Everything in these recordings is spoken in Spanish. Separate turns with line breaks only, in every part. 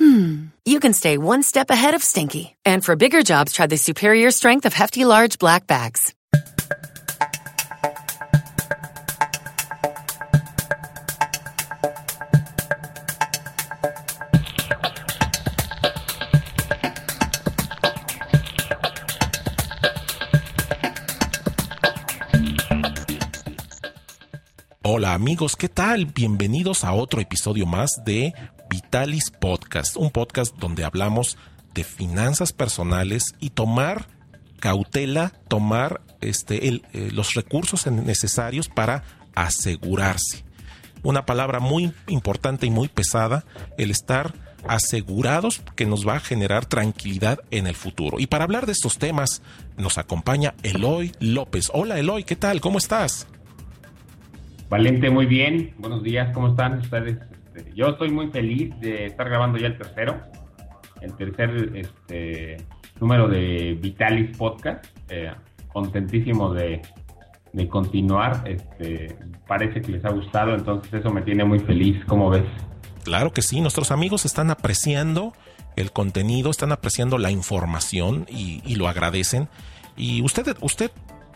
hmm, you can stay one step ahead of stinky. And for bigger jobs, try the superior strength of Hefty Large Black Bags.
Hola amigos, ¿qué tal? Bienvenidos a otro episodio más de Vitalis Podcast, un podcast donde hablamos de finanzas personales y tomar cautela, tomar este, el, eh, los recursos necesarios para asegurarse. Una palabra muy importante y muy pesada, el estar asegurados que nos va a generar tranquilidad en el futuro. Y para hablar de estos temas nos acompaña Eloy López. Hola Eloy, ¿qué tal? ¿Cómo estás?
Valente, muy bien. Buenos días, ¿cómo están ustedes? Este, yo estoy muy feliz de estar grabando ya el tercero, el tercer este, número de Vitalis Podcast. Eh, contentísimo de, de continuar. Este, parece que les ha gustado, entonces eso me tiene muy feliz. ¿Cómo ves?
Claro que sí, nuestros amigos están apreciando el contenido, están apreciando la información y, y lo agradecen. Y usted, usted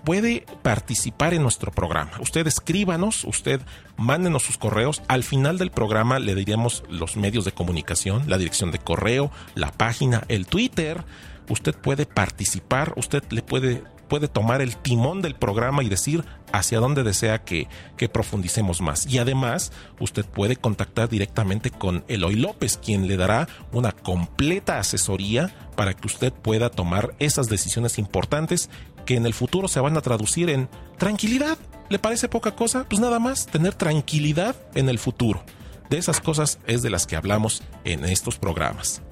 puede participar en nuestro programa. Usted escríbanos, usted mándenos sus correos. Al final del programa le diremos los medios de comunicación, la dirección de correo, la página, el Twitter. Usted puede participar, usted le puede puede tomar el timón del programa y decir hacia dónde desea que, que, profundicemos más. Y además, usted puede contactar directamente con Eloy López, quien le dará una completa asesoría para que usted pueda tomar esas decisiones importantes que en el futuro se van a traducir en tranquilidad. ¿Le parece poca cosa? Pues nada más, tener tranquilidad en el futuro. De esas cosas es de las que hablamos en estos programas.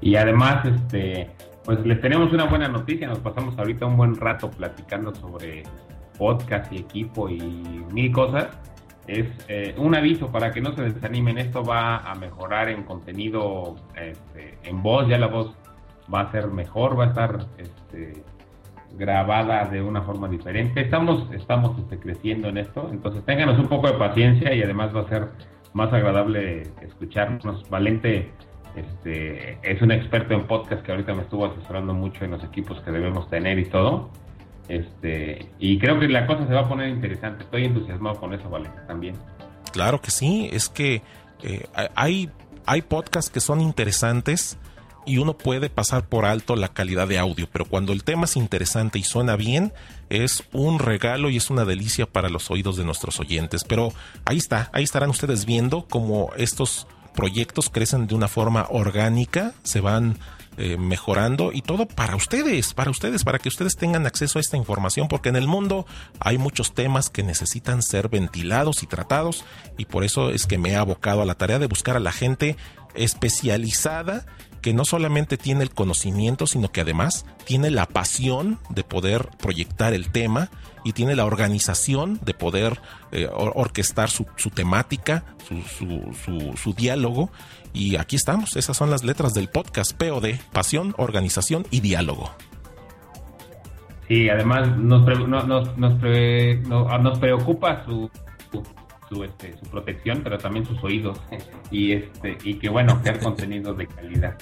Y además, este, pues les tenemos una buena noticia. Nos pasamos ahorita un buen rato platicando sobre podcast y equipo y mil cosas. Es eh, un aviso para que no se desanimen. Esto va a mejorar en contenido este, en voz. Ya la voz va a ser mejor, va a estar este, grabada de una forma diferente. Estamos, estamos este, creciendo en esto, entonces ténganos un poco de paciencia y además va a ser más agradable escucharnos. Valente este, es un experto en podcast que ahorita me estuvo asesorando mucho en los equipos que debemos tener y todo. Este, y creo que la cosa se va a poner interesante. Estoy entusiasmado con eso, Valente, también.
Claro que sí, es que eh, hay, hay podcasts que son interesantes y uno puede pasar por alto la calidad de audio, pero cuando el tema es interesante y suena bien, es un regalo y es una delicia para los oídos de nuestros oyentes. Pero ahí está, ahí estarán ustedes viendo cómo estos proyectos crecen de una forma orgánica, se van eh, mejorando y todo para ustedes, para ustedes, para que ustedes tengan acceso a esta información, porque en el mundo hay muchos temas que necesitan ser ventilados y tratados y por eso es que me he abocado a la tarea de buscar a la gente especializada que no solamente tiene el conocimiento, sino que además tiene la pasión de poder proyectar el tema y tiene la organización de poder eh, orquestar su, temática, su, su, diálogo. Y aquí estamos, esas son las letras del podcast POD, pasión, organización y diálogo.
Sí, además nos, nos, nos preocupa su su, este, su protección, pero también sus oídos y este y que bueno, crear contenido de calidad.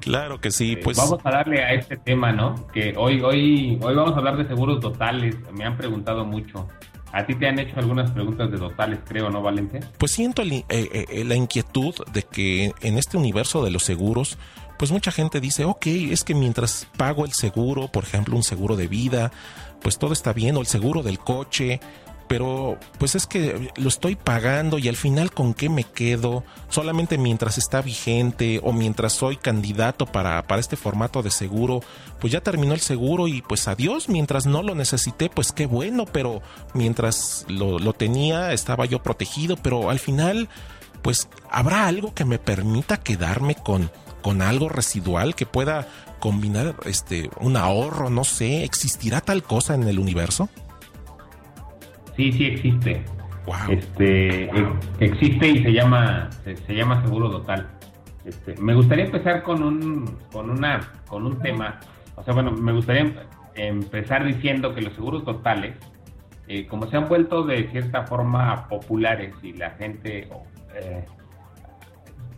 Claro que sí,
eh,
pues
vamos a darle a este tema, ¿no? Que hoy hoy hoy vamos a hablar de seguros totales. Me han preguntado mucho. A ti te han hecho algunas preguntas de totales, creo, ¿no, Valente?
Pues siento eh, eh, la inquietud de que en este universo de los seguros, pues mucha gente dice, ok, es que mientras pago el seguro, por ejemplo, un seguro de vida, pues todo está bien, o el seguro del coche, pero pues es que lo estoy pagando y al final con qué me quedo, solamente mientras está vigente o mientras soy candidato para, para este formato de seguro, pues ya terminó el seguro y pues adiós, mientras no lo necesité, pues qué bueno, pero mientras lo, lo tenía estaba yo protegido, pero al final pues habrá algo que me permita quedarme con con algo residual que pueda combinar este un ahorro, no sé, ¿existirá tal cosa en el universo?
Sí, sí existe. Este e, existe y se llama se, llama seguro total. Este, me gustaría empezar con un con una con un tema, o sea, bueno, me gustaría empezar diciendo que los seguros totales eh, como se han vuelto de cierta forma populares y la gente eh,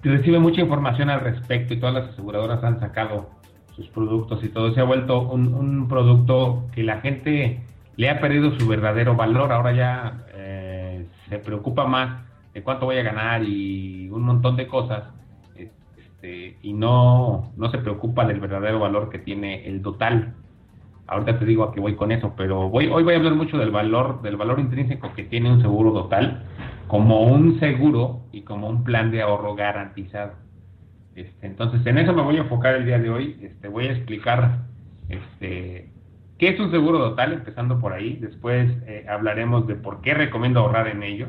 recibe mucha información al respecto y todas las aseguradoras han sacado sus productos y todo, se ha vuelto un, producto que la gente le ha perdido su verdadero valor. Ahora ya eh, se preocupa más de cuánto voy a ganar y un montón de cosas. Este, y no, no se preocupa del verdadero valor que tiene el total. Ahorita te digo a qué voy con eso, pero voy, hoy voy a hablar mucho del valor, del valor intrínseco que tiene un seguro total como un seguro y como un plan de ahorro garantizado. Este, entonces, en eso me voy a enfocar el día de hoy. Este, voy a explicar este, qué es un seguro total, empezando por ahí. Después eh, hablaremos de por qué recomiendo ahorrar en ellos.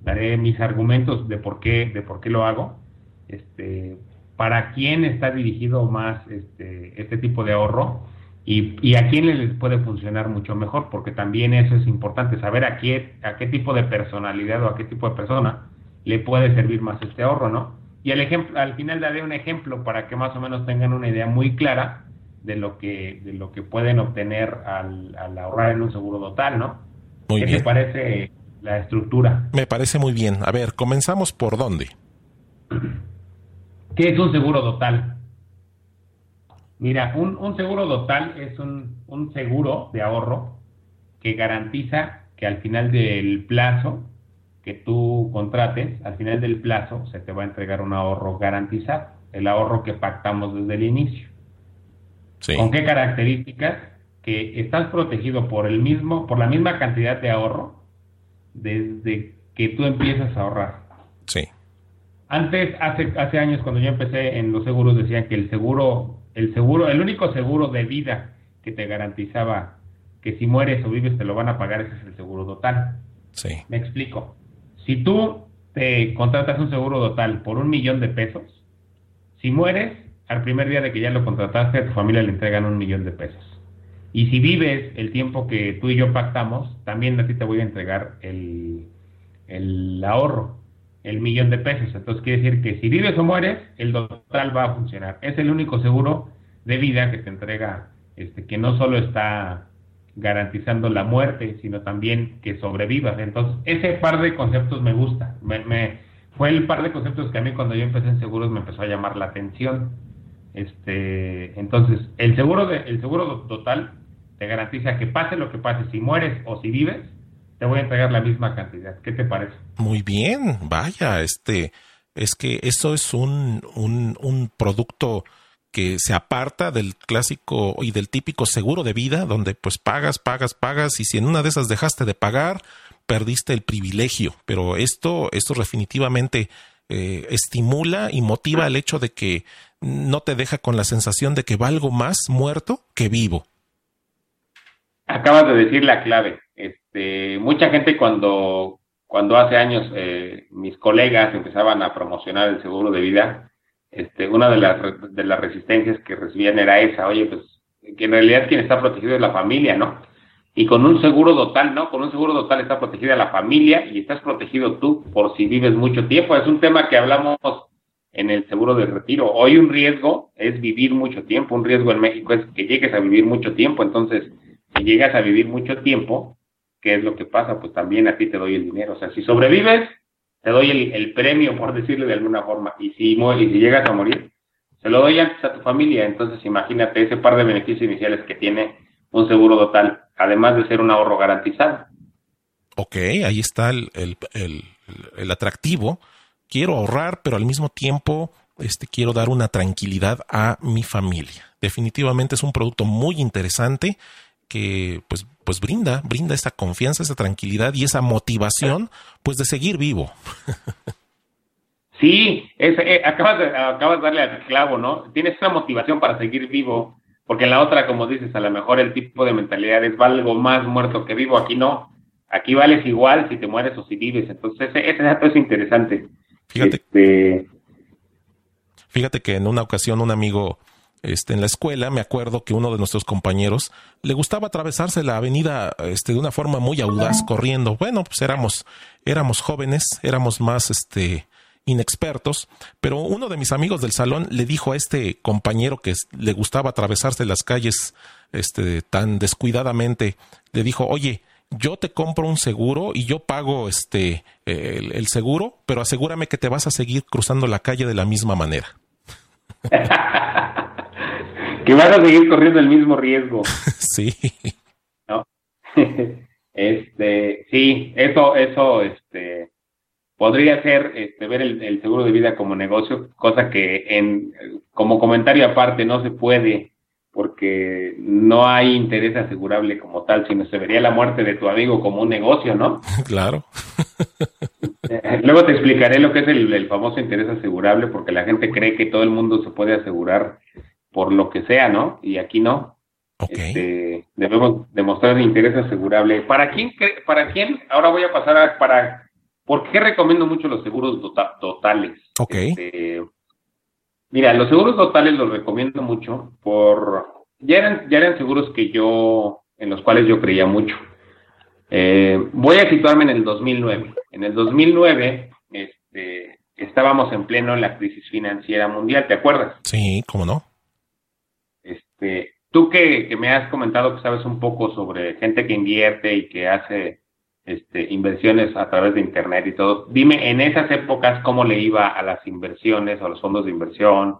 Daré mis argumentos de por qué, de por qué lo hago. Este, para quién está dirigido más este, este tipo de ahorro y, a quién les puede funcionar mucho mejor, porque también eso es importante, saber a qué, a qué tipo de personalidad o a qué tipo de persona le puede servir más este ahorro, ¿no? Y al, ejemplo, al final daré un ejemplo para que más o menos tengan una idea muy clara de lo que, de lo que pueden obtener al, ahorrar en un seguro total, ¿no?
Muy
¿Qué
bien.
te parece la estructura?
Me parece muy bien. A ver, comenzamos por dónde.
¿Qué es un seguro total? Mira, un, un seguro total es un, un, seguro de ahorro que garantiza que al final del plazo que tú contrates, al final del plazo se te va a entregar un ahorro garantizado, el ahorro que pactamos desde el inicio. ¿Con qué características? Que estás protegido por el mismo, por la misma cantidad de ahorro desde que tú empiezas a ahorrar.
Sí.
Antes, hace, hace años, cuando yo empecé en los seguros, decían que el seguro el seguro, el único seguro de vida que te garantizaba que si mueres o vives te lo van a pagar, ese es el seguro total.
Sí.
Me explico. Si tú te contratas un seguro total por un millón de pesos, si mueres, al primer día de que ya lo contrataste, a tu familia le entregan un millón de pesos. Y si vives el tiempo que tú y yo pactamos, también a ti te voy a entregar el, el ahorro el millón de pesos. Entonces quiere decir que si vives o mueres, el total va a funcionar. Es el único seguro de vida que te entrega, este, que no solo está garantizando la muerte, sino también que sobrevivas. Entonces, ese par de conceptos me gusta. Me, fue el par de conceptos que a mí cuando yo empecé en seguros me empezó a llamar la atención. Este, entonces, el seguro de, el seguro total te garantiza que pase lo que pase, si mueres o si vives, te voy a entregar la misma cantidad. ¿Qué te parece?
Muy bien, vaya, este, es que eso es un, un, producto que se aparta del clásico y del típico seguro de vida, donde pues pagas, pagas, pagas, y si en una de esas dejaste de pagar, perdiste el privilegio. Pero esto, esto definitivamente eh, estimula y motiva el hecho de que no te deja con la sensación de que valgo más muerto que vivo.
Acabas de decir la clave. Este, mucha gente cuando, cuando hace años eh, mis colegas empezaban a promocionar el seguro de vida, este, una de las, de las resistencias que recibían era esa, oye, pues que en realidad quien está protegido es la familia, ¿no? Y con un seguro total, ¿no? Con un seguro total está protegida la familia y estás protegido tú por si vives mucho tiempo. Es un tema que hablamos en el seguro de retiro. Hoy un riesgo es vivir mucho tiempo, un riesgo en México es que llegues a vivir mucho tiempo, entonces si llegas a vivir mucho tiempo, ¿qué es lo que pasa? Pues también a ti te doy el dinero. O sea, si sobrevives, te doy el, premio, por decirlo de alguna forma. Y si, y si llegas a morir, se lo doy antes a tu familia. Entonces, imagínate ese par de beneficios iniciales que tiene un seguro total, además de ser un ahorro garantizado.
Ok, ahí está el, el, el, atractivo. Quiero ahorrar, pero al mismo tiempo este, quiero dar una tranquilidad a mi familia. Definitivamente es un producto muy interesante que pues, pues brinda, brinda esa confianza, esa tranquilidad y esa motivación pues de seguir vivo.
Sí, es, eh, acabas, de, acabas de darle al clavo, ¿no? Tienes esa motivación para seguir vivo, porque en la otra, como dices, a lo mejor el tipo de mentalidad es valgo más muerto que vivo, aquí no, aquí vales igual si te mueres o si vives, entonces ese, ese dato es interesante.
Fíjate.
Este,
Fíjate que en una ocasión un amigo este, en la escuela, me acuerdo que uno de nuestros compañeros le gustaba atravesarse la avenida este, de una forma muy audaz, corriendo. Bueno, pues éramos, éramos jóvenes, éramos más este, inexpertos, pero uno de mis amigos del salón le dijo a este compañero que le gustaba atravesarse las calles este, tan descuidadamente, le dijo, oye, yo te compro un seguro y yo pago este el, el seguro, pero asegúrame que te vas a seguir cruzando la calle de la misma manera.
que vas a seguir corriendo el mismo riesgo.
sí.
¿No? este, sí, eso, eso, este, podría ser este, ver el, el, seguro de vida como negocio, cosa que en, como comentario aparte no se puede porque no hay interés asegurable como tal, sino se vería la muerte de tu amigo como un negocio, ¿no?
Claro.
Eh, luego te explicaré lo que es el, el, famoso interés asegurable, porque la gente cree que todo el mundo se puede asegurar por lo que sea, ¿no? Y aquí no.
Okay.
Este, debemos demostrar interés asegurable. ¿Para quién, para quién? Ahora voy a pasar a para. ¿Por qué recomiendo mucho los seguros tota, totales?
Ok.
Este, Mira, los seguros totales los recomiendo mucho por ya eran ya eran seguros que yo en los cuales yo creía mucho. Eh, voy a situarme en el 2009. En el 2009 este, estábamos en pleno en la crisis financiera mundial, ¿te acuerdas?
Sí, cómo no.
Este, tú que, que me has comentado que sabes un poco sobre gente que invierte y que hace este, inversiones a través de Internet y todo. Dime, en esas épocas, ¿cómo le iba a las inversiones, a los fondos de inversión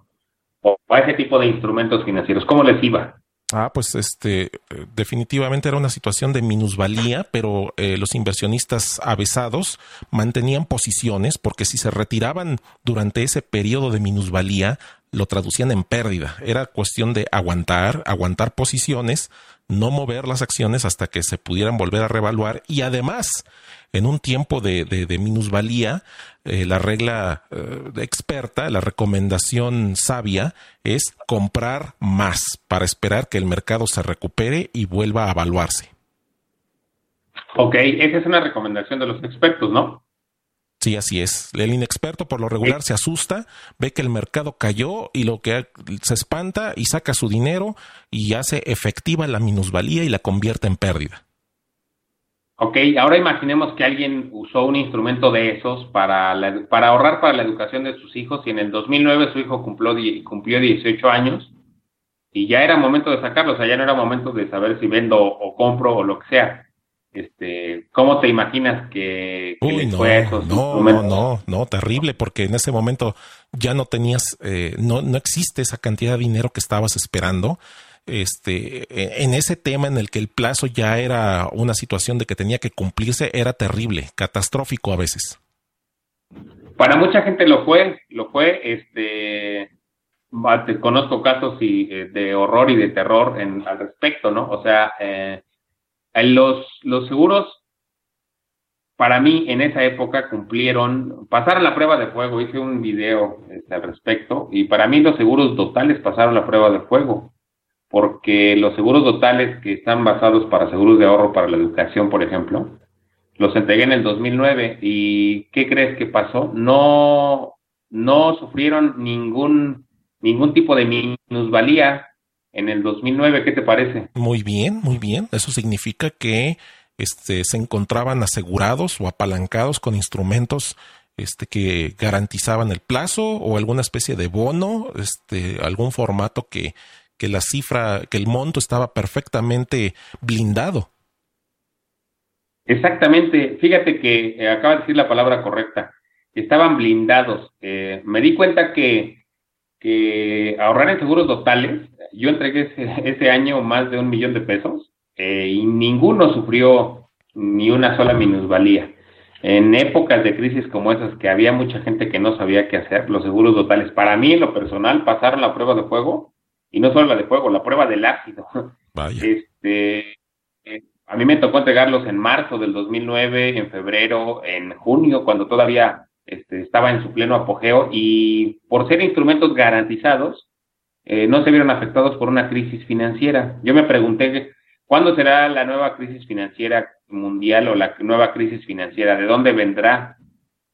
o a ese tipo de instrumentos financieros? ¿Cómo les iba?
Ah, pues este, definitivamente era una situación de minusvalía, pero eh, los inversionistas avesados mantenían posiciones porque si se retiraban durante ese periodo de minusvalía, lo traducían en pérdida. Era cuestión de aguantar, aguantar posiciones, no mover las acciones hasta que se pudieran volver a revaluar y además en un tiempo de, de, de minusvalía, eh, la regla eh, experta, la recomendación sabia es comprar más para esperar que el mercado se recupere y vuelva a evaluarse.
Ok, esa es una recomendación de los expertos, ¿no?
Sí, así es. El inexperto por lo regular se asusta, ve que el mercado cayó y lo que se espanta y saca su dinero y hace efectiva la minusvalía y la convierte en pérdida.
Ok, ahora imaginemos que alguien usó un instrumento de esos para, la, para ahorrar para la educación de sus hijos y en el 2009 su hijo cumplió, cumplió 18 años y ya era momento de sacarlo, o sea, ya no era momento de saber si vendo o compro o lo que sea este, ¿cómo te imaginas que, que
Uy, no, fue a esos no, no, no, no, terrible, porque en ese momento ya no tenías, eh, no, no existe esa cantidad de dinero que estabas esperando. Este, e, en ese tema en el que el plazo ya era una situación de que tenía que cumplirse, era terrible, catastrófico a veces.
Para mucha gente lo fue, lo fue, este, te conozco casos y, eh, de horror y de terror en, al respecto, ¿no? O sea, eh, los, los seguros, para mí, en esa época cumplieron, pasaron la prueba de fuego, hice un video este, al respecto, y para mí los seguros totales pasaron la prueba de fuego, porque los seguros totales que están basados para seguros de ahorro para la educación, por ejemplo, los entregué en el 2009, y ¿qué crees que pasó? No, no sufrieron ningún, ningún tipo de minusvalía en el 2009. ¿Qué te parece?
Muy bien, muy bien. Eso significa que este, se encontraban asegurados o apalancados con instrumentos este, que garantizaban el plazo o alguna especie de bono, este, algún formato que, que la cifra, que el monto estaba perfectamente blindado.
Exactamente. Fíjate que eh, acaba de decir la palabra correcta. Estaban blindados. Eh, me di cuenta que, que ahorrar en seguros totales yo entregué ese, ese, año más de un millón de pesos eh, y ninguno sufrió ni una sola minusvalía. En épocas de crisis como esas, que había mucha gente que no sabía qué hacer, los seguros totales, para mí en lo personal, pasaron la prueba de fuego, y no solo la de fuego, la prueba del ácido.
Vaya.
Este, eh, a mí me tocó entregarlos en marzo del 2009, en febrero, en junio, cuando todavía este, estaba en su pleno apogeo, y por ser instrumentos garantizados, eh, no se vieron afectados por una crisis financiera. Yo me pregunté, ¿cuándo será la nueva crisis financiera mundial o la nueva crisis financiera? ¿De dónde vendrá?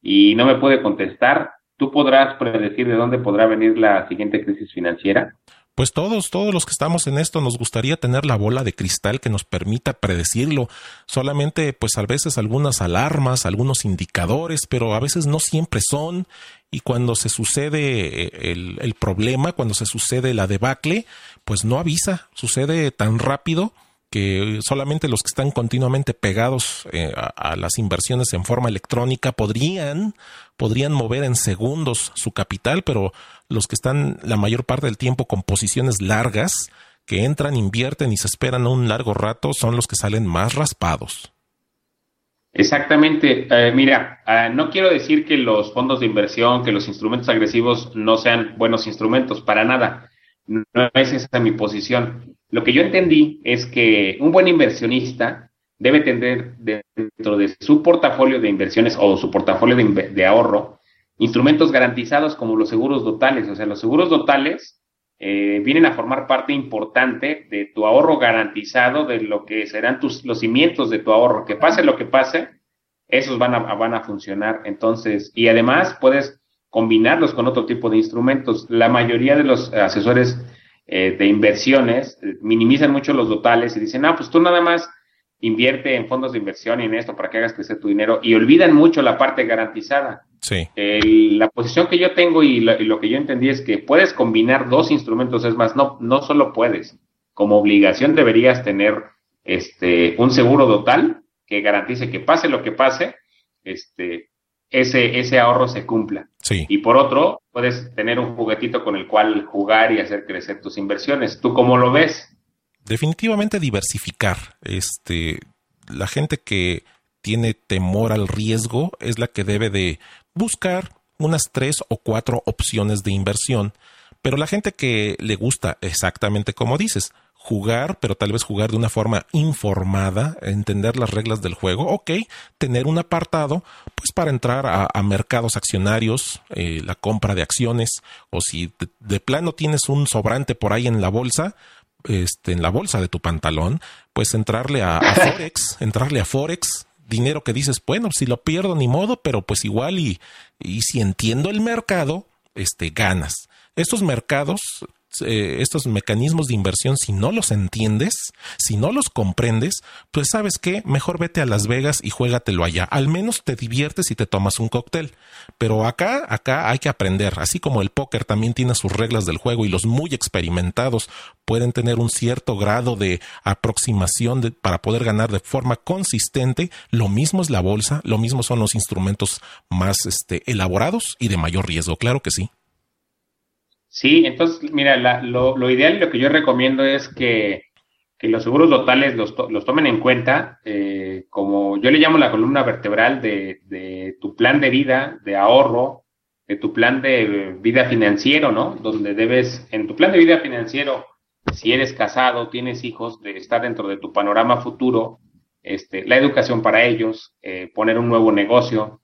Y no me pude contestar ¿tú podrás predecir de dónde podrá venir la siguiente crisis financiera?
Pues todos, todos los que estamos en esto nos gustaría tener la bola de cristal que nos permita predecirlo. Solamente, pues a veces algunas alarmas, algunos indicadores, pero a veces no siempre son. Y cuando se sucede eh, el, el problema, cuando se sucede la debacle, pues no avisa, sucede tan rápido que solamente los que están continuamente pegados eh, a, las inversiones en forma electrónica podrían, podrían mover en segundos su capital, pero los que están la mayor parte del tiempo con posiciones largas, que entran, invierten y se esperan un largo rato, son los que salen más raspados.
Exactamente. Eh, mira, ah, no quiero decir que los fondos de inversión, que los instrumentos agresivos no sean buenos instrumentos, para nada. No es esa mi posición. Lo que yo entendí es que un buen inversionista debe tener dentro de su portafolio de inversiones o su portafolio de, ahorro instrumentos garantizados como los seguros dotales. O sea, los seguros dotales eh, vienen a formar parte importante de tu ahorro garantizado, de lo que serán tus, los cimientos de tu ahorro. Que pase lo que pase, esos van a, van a funcionar. Entonces, y además puedes combinarlos con otro tipo de instrumentos. La mayoría de los asesores eh, de inversiones eh, minimizan mucho los totales y dicen, ah, pues tú nada más invierte en fondos de inversión y en esto para que hagas crecer tu dinero y olvidan mucho la parte garantizada.
Sí.
la posición que yo tengo y lo, que yo entendí es que puedes combinar dos instrumentos, es más, no, no solo puedes, como obligación deberías tener este, un seguro total que garantice que pase lo que pase, este, ese, ese ahorro se cumpla.
Sí.
Y por otro, puedes tener un juguetito con el cual jugar y hacer crecer tus inversiones. ¿Tú cómo lo ves?
Definitivamente diversificar. Este, la gente que tiene temor al riesgo es la que debe de buscar unas tres o cuatro opciones de inversión. Pero la gente que le gusta exactamente como dices, jugar, pero tal vez jugar de una forma informada, entender las reglas del juego, ok, tener un apartado, pues para entrar a, mercados accionarios, eh, la compra de acciones, o si de, plano tienes un sobrante por ahí en la bolsa, este, en la bolsa de tu pantalón, pues entrarle a, a Forex, entrarle a Forex, dinero que dices, bueno, si lo pierdo ni modo, pero pues igual y, y si entiendo el mercado, este, ganas. Estos mercados eh, estos mecanismos de inversión, si no los entiendes, si no los comprendes, pues sabes qué, mejor vete a Las Vegas y juégatelo allá. Al menos te diviertes y te tomas un cóctel. Pero acá, acá hay que aprender. Así como el póker también tiene sus reglas del juego y los muy experimentados pueden tener un cierto grado de aproximación para poder ganar de forma consistente, lo mismo es la bolsa, lo mismo son los instrumentos más este, elaborados y de mayor riesgo. Claro que sí.
Sí, entonces, mira, lo, ideal y lo que yo recomiendo es que, los seguros totales los, los tomen en cuenta, eh, como yo le llamo la columna vertebral de, de, tu plan de vida, de ahorro, de tu plan de vida financiero, ¿no? Donde debes, en tu plan de vida financiero, si eres casado, tienes hijos, de estar dentro de tu panorama futuro, este, la educación para ellos, eh, poner un nuevo negocio,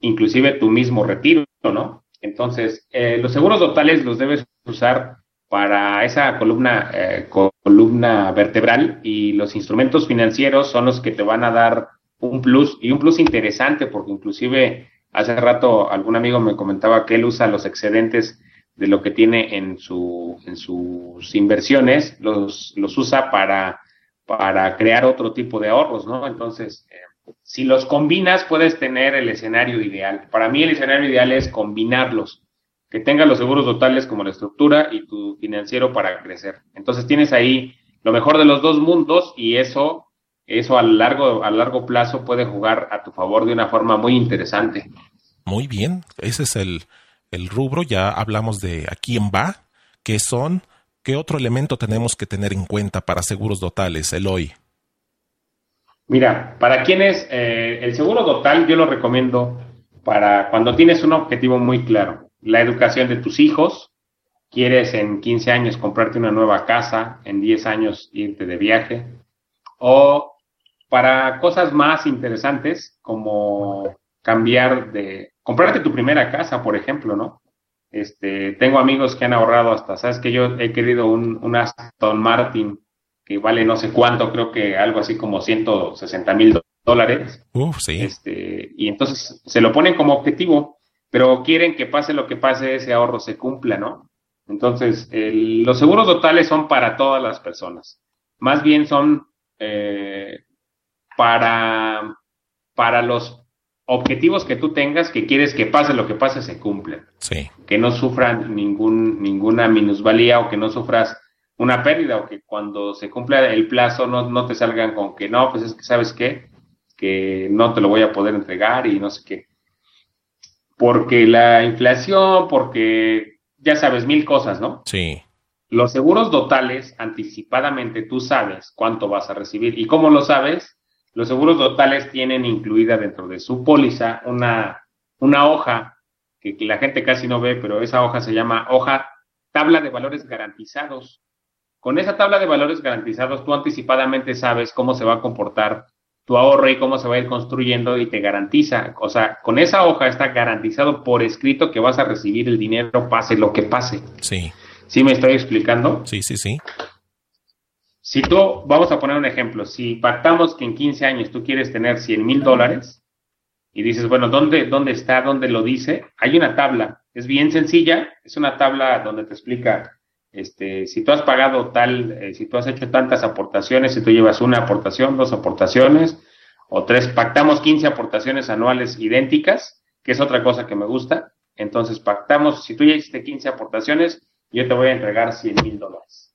inclusive tu mismo retiro, ¿no? Entonces, eh, los seguros totales los debes usar para esa columna, eh, columna vertebral y los instrumentos financieros son los que te van a dar un plus y un plus interesante porque inclusive hace rato algún amigo me comentaba que él usa los excedentes de lo que tiene en, su, en sus inversiones, los, los usa para, para crear otro tipo de ahorros, ¿no? Entonces, eh, si los combinas, puedes tener el escenario ideal. Para mí, el escenario ideal es combinarlos, que tengas los seguros totales como la estructura y tu financiero para crecer. Entonces, tienes ahí lo mejor de los dos mundos y eso, eso a largo, a largo plazo puede jugar a tu favor de una forma muy interesante.
Muy bien, ese es el, el rubro. Ya hablamos de a quién va, qué son, qué otro elemento tenemos que tener en cuenta para seguros totales, Eloy.
Mira, para quienes eh, el seguro total yo lo recomiendo para cuando tienes un objetivo muy claro, la educación de tus hijos, quieres en 15 años comprarte una nueva casa, en 10 años irte de viaje, o para cosas más interesantes como cambiar de, comprarte tu primera casa, por ejemplo, ¿no? Este, tengo amigos que han ahorrado hasta, sabes que yo he querido un, un Aston Martin que vale no sé cuánto, creo que algo así como 160 mil dólares.
Uf, sí.
Este, y entonces se lo ponen como objetivo. pero quieren que pase lo que pase, ese ahorro se cumpla, ¿no? Entonces, los seguros totales son para todas las personas. Más bien son eh, para, para los objetivos que tú tengas que quieres que pase lo que pase se cumplen.
Sí.
Que no sufran ningún, ninguna minusvalía o que no sufras una pérdida o que cuando se cumpla el plazo no, no te salgan con que no, pues es que sabes qué, que no te lo voy a poder entregar y no sé qué. Porque la inflación, porque ya sabes mil cosas, ¿no?
Sí.
Los seguros totales, anticipadamente tú sabes cuánto vas a recibir. ¿Y cómo lo sabes? Los seguros totales tienen incluida dentro de su póliza una, una hoja que, la gente casi no ve, pero esa hoja se llama hoja tabla de valores garantizados. Con esa tabla de valores garantizados, tú anticipadamente sabes cómo se va a comportar tu ahorro y cómo se va a ir construyendo y te garantiza. O sea, con esa hoja está garantizado por escrito que vas a recibir el dinero pase lo que pase.
Sí.
¿Sí me estoy explicando?
Sí, sí, sí.
Si tú, vamos a poner un ejemplo, si pactamos que en 15 años tú quieres tener 100 mil dólares y dices, bueno, ¿dónde, ¿dónde está? ¿Dónde lo dice? Hay una tabla, es bien sencilla, es una tabla donde te explica, este, si tú has pagado tal, eh, si tú has hecho tantas aportaciones, si tú llevas una aportación, dos aportaciones o tres, pactamos 15 aportaciones anuales idénticas, que es otra cosa que me gusta. Entonces pactamos, si tú ya hiciste 15 aportaciones, yo te voy a entregar 100 mil dólares.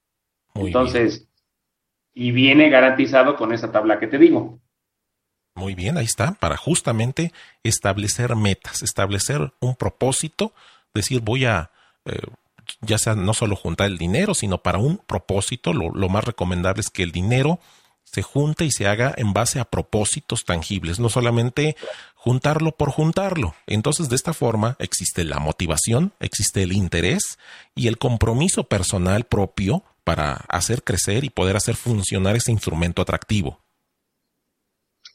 Entonces, y viene garantizado con esa tabla que te digo.
Muy bien, ahí está, para justamente establecer metas, establecer un propósito, decir voy a, eh, ya sea no solo juntar el dinero, sino para un propósito, lo, lo, más recomendable es que el dinero se junte y se haga en base a propósitos tangibles, no solamente juntarlo por juntarlo. Entonces, de esta forma existe la motivación, existe el interés y el compromiso personal propio para hacer crecer y poder hacer funcionar ese instrumento atractivo.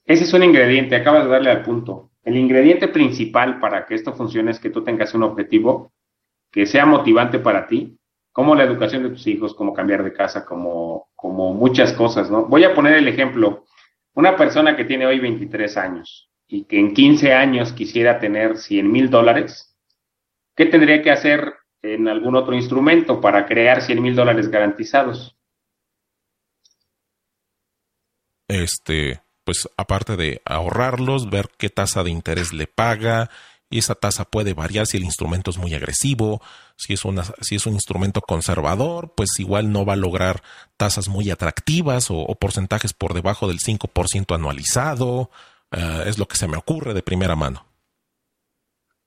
Ese es un ingrediente, acabas de darle al punto. El ingrediente principal para que esto funcione es que tú tengas un objetivo que sea motivante para ti, como la educación de tus hijos, como cambiar de casa, como, como muchas cosas, ¿no? Voy a poner el ejemplo. Una persona que tiene hoy 23 años y que en 15 años quisiera tener 100 mil dólares, ¿qué tendría que hacer en algún otro instrumento para crear 100 mil dólares garantizados.
Este, pues aparte de ahorrarlos, ver qué tasa de interés le paga, y esa tasa puede variar si el instrumento es muy agresivo, si es, una, si es un instrumento conservador, pues igual no va a lograr tasas muy atractivas o, porcentajes por debajo del 5% anualizado, eh, es lo que se me ocurre de primera mano.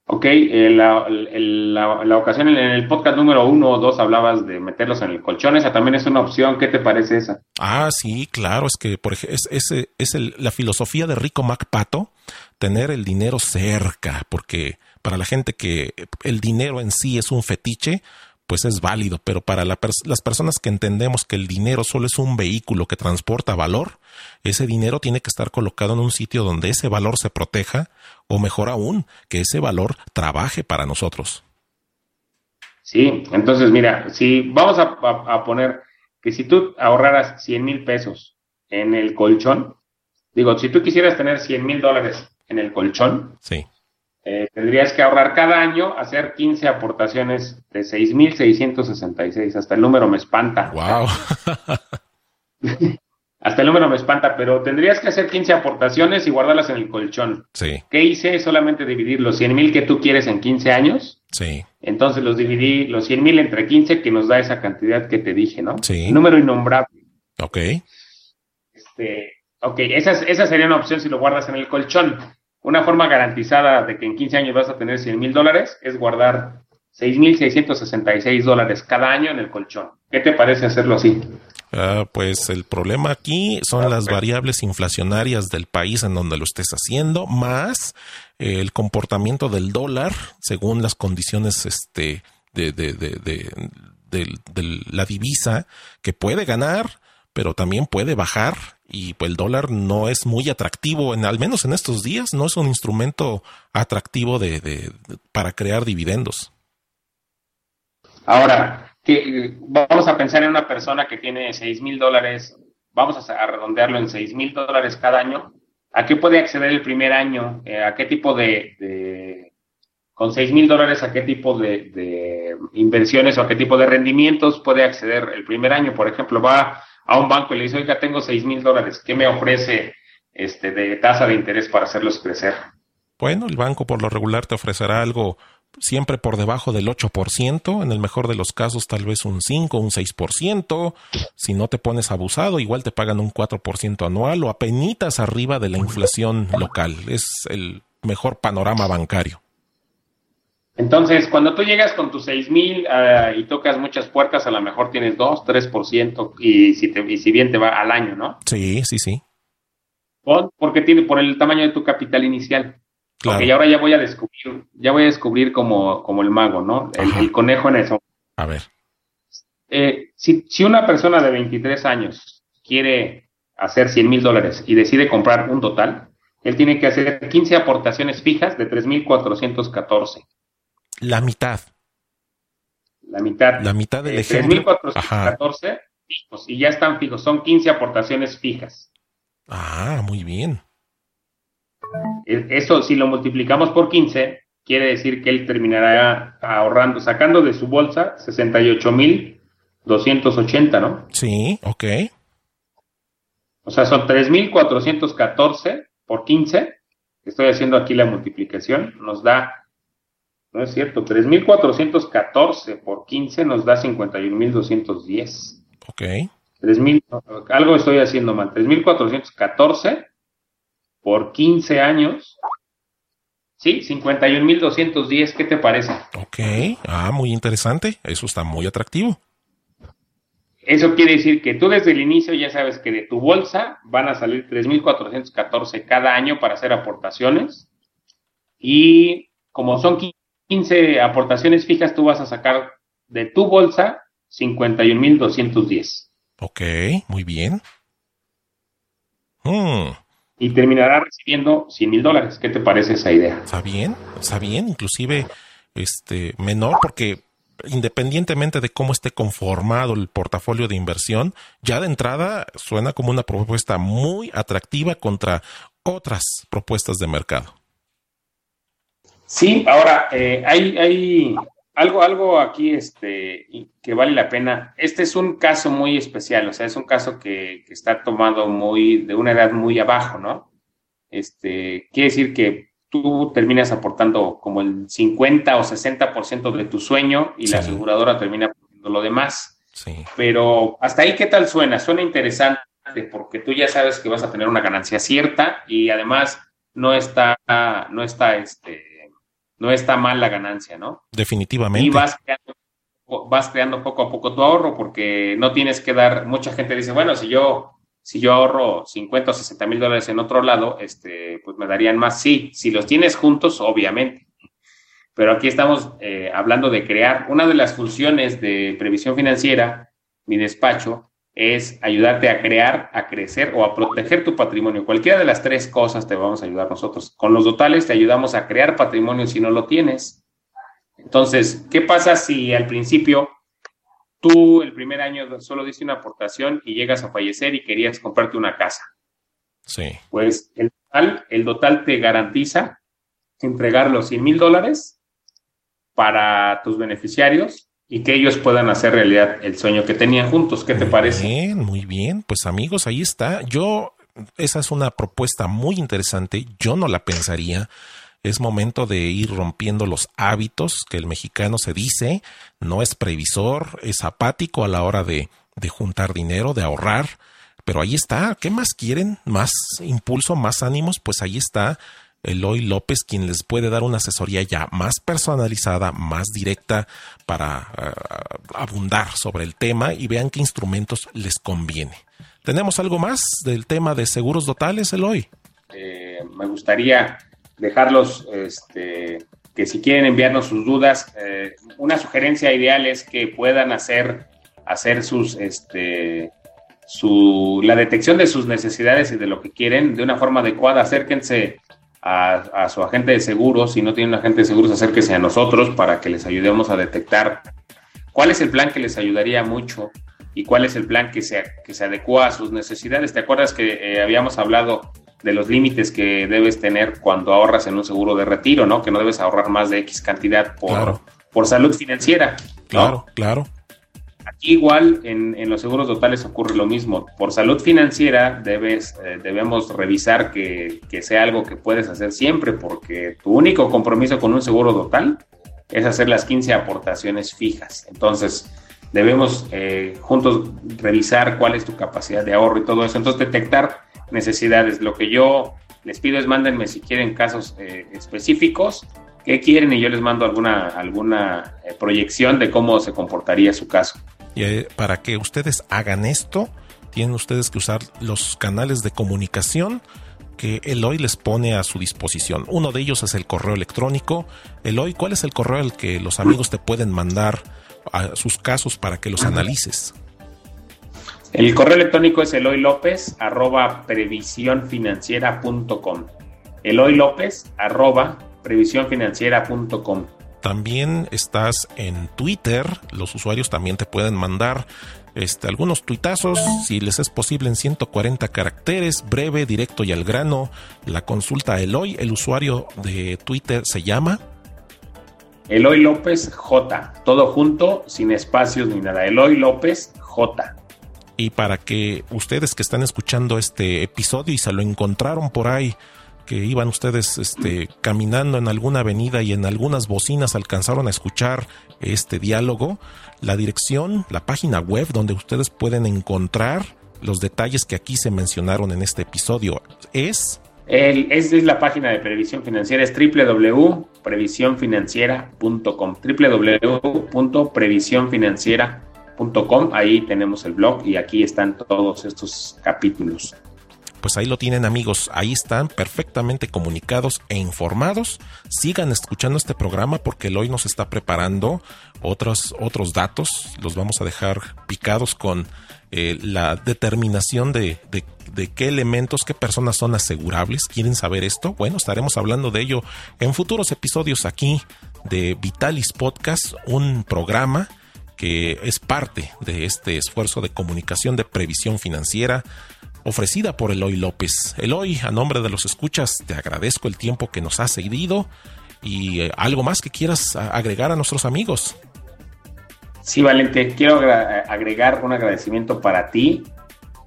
Ok, eh, la, la, ocasión en el podcast número uno o dos hablabas de meterlos en el colchón, esa también es una opción, ¿qué te parece esa?
Ah, sí, claro, es que por ejemplo, es, es, es la filosofía de Rico MacPato, tener el dinero cerca, porque para la gente que el dinero en sí es un fetiche, pues es válido, pero para las personas que entendemos que el dinero solo es un vehículo que transporta valor, ese dinero tiene que estar colocado en un sitio donde ese valor se proteja, o mejor aún, que ese valor trabaje para nosotros.
Sí, entonces mira, si vamos a, poner que si tú ahorraras 100 mil pesos en el colchón, digo, si tú quisieras tener 100 mil dólares en el colchón,
sí.
Eh, tendrías que ahorrar cada año, hacer 15 aportaciones de 6.666. Hasta el número me espanta.
¡Wow!
Hasta el número me espanta, pero tendrías que hacer 15 aportaciones y guardarlas en el colchón.
Sí.
¿Qué hice? Solamente dividir los 100.000 que tú quieres en 15 años.
Sí.
Entonces los dividí, los 100.000 entre 15, que nos da esa cantidad que te dije, ¿no?
Sí.
Número innombrable.
Ok.
Este, ok, esa, esa sería una opción si lo guardas en el colchón. Una forma garantizada de que en 15 años vas a tener 100 mil dólares es guardar 6.666 dólares cada año en el colchón. ¿Qué te parece hacerlo así?
Ah, pues el problema aquí son las variables inflacionarias del país en donde lo estés haciendo, más el comportamiento del dólar según las condiciones este, de, de, de, de la divisa que puede ganar, pero también puede bajar y pues el dólar no es muy atractivo, en, al menos en estos días, no es un instrumento atractivo de, para crear dividendos.
Ahora, vamos a pensar en una persona que tiene 6 mil dólares, vamos a, redondearlo en 6 mil dólares cada año. ¿A qué puede acceder el primer año? Eh, ¿A qué tipo de, con 6 mil dólares a qué tipo de, de, inversiones o a qué tipo de rendimientos puede acceder el primer año. Por ejemplo, va a un banco y le dice, oiga, tengo 6 mil dólares, ¿qué me ofrece este, de tasa de interés para hacerlos crecer?
Bueno, el banco por lo regular te ofrecerá algo siempre por debajo del 8%, en el mejor de los casos tal vez un 5, un 6%, si no te pones abusado igual te pagan un 4% anual o apenitas arriba de la inflación local, es el mejor panorama bancario.
Entonces, cuando tú llegas con tus 6 mil uh, y tocas muchas puertas, a lo mejor tienes 2, 3% y si, te, y si bien te va al año, ¿no?
Sí, sí, sí.
Por, porque tiene por el tamaño de tu capital inicial. Claro. y ahora ya voy a descubrir, ya voy a descubrir como, como el mago, ¿no? El, el conejo en eso.
A ver.
Eh, si, si una persona de 23 años quiere hacer 100 mil dólares y decide comprar un total, él tiene que hacer 15 aportaciones fijas de 3.414.
La mitad.
La mitad.
La mitad del eh, ejemplo.
3.414 fijos y ya están fijos. Son 15 aportaciones fijas.
Ah, muy bien.
Eso, si lo multiplicamos por 15, quiere decir que él terminará ahorrando, sacando de su bolsa 68.280, ¿no?
Sí, ok.
O sea, son 3.414 por 15. Estoy haciendo aquí la multiplicación. Nos da, no es cierto, 3.414 por 15 nos da 51.210.
Ok.
3.000, algo estoy haciendo mal. 3.414 por 15 años. Sí, 51.210, ¿qué te parece?
Ok, ah, muy interesante, eso está muy atractivo.
Eso quiere decir que tú desde el inicio ya sabes que de tu bolsa van a salir 3.414 cada año para hacer aportaciones y como son 15 aportaciones fijas, tú vas a sacar de tu bolsa 51.210.
Ok, muy bien. Hmm
y terminará recibiendo 100 mil dólares. ¿Qué te parece esa idea?
Está bien, está bien, inclusive este menor porque independientemente de cómo esté conformado el portafolio de inversión, ya de entrada suena como una propuesta muy atractiva contra otras propuestas de mercado.
Sí, ahora eh, hay, hay algo, algo aquí este, que vale la pena. Este es un caso muy especial, o sea, es un caso que, que, está tomado muy, de una edad muy abajo, ¿no? Este, quiere decir que tú terminas aportando como el 50 o 60% de tu sueño y sí. la aseguradora termina aportando lo demás.
Sí.
Pero hasta ahí, ¿qué tal suena? Suena interesante porque tú ya sabes que vas a tener una ganancia cierta y además no está, no está, este, no está mal la ganancia, ¿no?
Definitivamente.
Y vas creando, vas creando poco a poco tu ahorro porque no tienes que dar, mucha gente dice, bueno, si yo, si yo ahorro 50 o 60 mil dólares en otro lado, este, pues me darían más. Sí, si los tienes juntos, obviamente. Pero aquí estamos eh, hablando de crear una de las funciones de previsión financiera, mi despacho, es ayudarte a crear, a crecer o a proteger tu patrimonio. Cualquiera de las tres cosas te vamos a ayudar nosotros. Con los totales te ayudamos a crear patrimonio si no lo tienes. Entonces, ¿qué pasa si al principio tú el primer año solo diste una aportación y llegas a fallecer y querías comprarte una casa?
Sí.
Pues el total, el total te garantiza entregar los 100 mil dólares para tus beneficiarios y que ellos puedan hacer realidad el sueño que tenían juntos. ¿Qué te
muy
parece?
Bien, muy bien. Pues amigos, ahí está. Yo, esa es una propuesta muy interesante. Yo no la pensaría. Es momento de ir rompiendo los hábitos que el mexicano se dice, no es previsor, es apático a la hora de, de juntar dinero, de ahorrar. Pero ahí está. ¿Qué más quieren? ¿Más impulso, más ánimos? Pues ahí está Eloy López, quien les puede dar una asesoría ya más personalizada, más directa para uh, abundar sobre el tema y vean qué instrumentos les conviene. ¿Tenemos algo más del tema de seguros totales, Eloy?
Eh, me gustaría dejarlos, este, que si quieren enviarnos sus dudas, eh, una sugerencia ideal es que puedan hacer, hacer sus, este, su, la detección de sus necesidades y de lo que quieren de una forma adecuada. Acérquense a, a, su agente de seguros. Si no tiene un agente de seguros, acérquese a nosotros para que les ayudemos a detectar cuál es el plan que les ayudaría mucho y cuál es el plan que se, que se adecua a sus necesidades. ¿Te acuerdas que eh, habíamos hablado de los límites que debes tener cuando ahorras en un seguro de retiro, ¿no? Que no debes ahorrar más de X cantidad por, por salud financiera.
Claro, claro.
Aquí igual en, los seguros totales ocurre lo mismo. Por salud financiera debes, eh, debemos revisar que, que, sea algo que puedes hacer siempre, porque tu único compromiso con un seguro total es hacer las 15 aportaciones fijas. Entonces, debemos eh, juntos revisar cuál es tu capacidad de ahorro y todo eso. Entonces, detectar necesidades. Lo que yo les pido es mándenme si quieren casos eh, específicos, qué quieren y yo les mando alguna, alguna proyección de cómo se comportaría su caso.
Y para que ustedes hagan esto, tienen ustedes que usar los canales de comunicación que Eloy les pone a su disposición. Uno de ellos es el correo electrónico. Eloy, ¿cuál es el correo al que los amigos te pueden mandar a sus casos para que los analices?
El correo electrónico es Eloy López arroba previsionfinanciera.com. Eloy López arroba previsionfinanciera.com.
También estás en Twitter. Los usuarios también te pueden mandar este, algunos tuitazos, si les es posible en 140 caracteres, breve, directo y al grano. La consulta Eloy, el usuario de Twitter se llama
Eloy López J, todo junto, sin espacios ni nada. Eloy López J.
Y para que ustedes que están escuchando este episodio y se lo encontraron por ahí, que iban ustedes este, caminando en alguna avenida y en algunas bocinas alcanzaron a escuchar este diálogo, la dirección, la página web donde ustedes pueden encontrar los detalles que aquí se mencionaron en este episodio es
el, es la página de previsión financiera, es www.previsionfinanciera.com, www.previsionfinanciera.com, ahí tenemos el blog y aquí están todos estos capítulos.
Pues ahí lo tienen amigos, ahí están perfectamente comunicados e informados. Sigan escuchando este programa porque el hoy nos está preparando otros, otros datos, los vamos a dejar picados con eh, la determinación de, de, qué elementos, qué personas son asegurables. ¿Quieren saber esto? Bueno, estaremos hablando de ello en futuros episodios aquí de Vitalis Podcast, un programa que es parte de este esfuerzo de comunicación de previsión financiera ofrecida por Eloy López. Eloy, a nombre de los escuchas, te agradezco el tiempo que nos has seguido y eh, algo más que quieras agregar a nuestros amigos.
Sí, Valente, quiero agregar un agradecimiento para ti,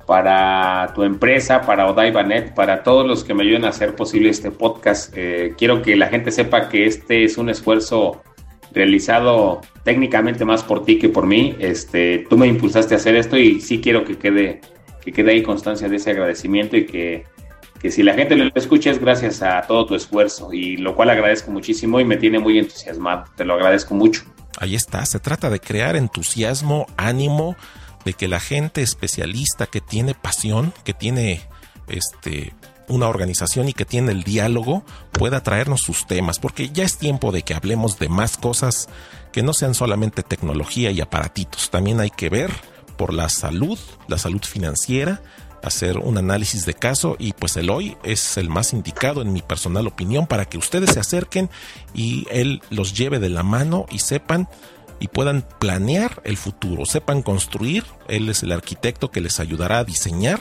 para tu empresa, para Odaibanet, para todos los que me ayudan a hacer posible este podcast. Eh, quiero que la gente sepa que este es un esfuerzo realizado técnicamente más por ti que por mí. Este, tú me impulsaste a hacer esto y sí quiero que quede, que quede ahí constancia de ese agradecimiento y que, que si la gente lo escucha es gracias a todo tu esfuerzo y lo cual agradezco muchísimo y me tiene muy entusiasmado. Te lo agradezco mucho.
Ahí está, se trata de crear entusiasmo, ánimo, de que la gente especialista que tiene pasión, que tiene este una organización y que tiene el diálogo pueda traernos sus temas, porque ya es tiempo de que hablemos de más cosas que no sean solamente tecnología y aparatitos. También hay que ver por la salud, la salud financiera, hacer un análisis de caso y pues el hoy es el más indicado en mi personal opinión para que ustedes se acerquen y él los lleve de la mano y sepan y puedan planear el futuro, sepan construir, él es el arquitecto que les ayudará a diseñar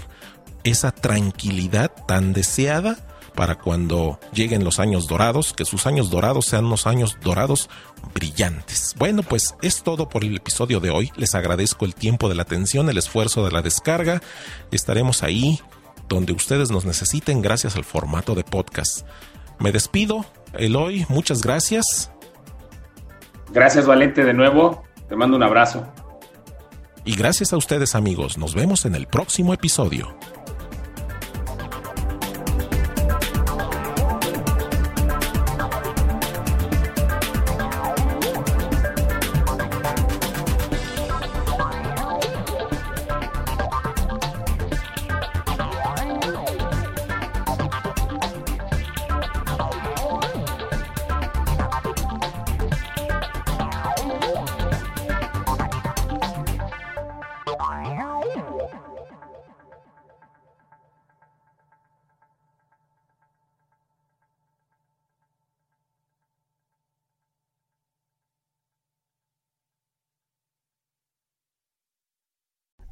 esa tranquilidad tan deseada para cuando lleguen los años dorados, que sus años dorados sean unos años dorados brillantes. Bueno, pues es todo por el episodio de hoy. Les agradezco el tiempo de la atención, el esfuerzo de la descarga. Estaremos ahí donde ustedes nos necesiten gracias al formato de podcast. Me despido. Eloy, muchas gracias.
Gracias Valente de nuevo. Te mando un abrazo.
Y gracias a ustedes amigos. Nos vemos en el próximo episodio.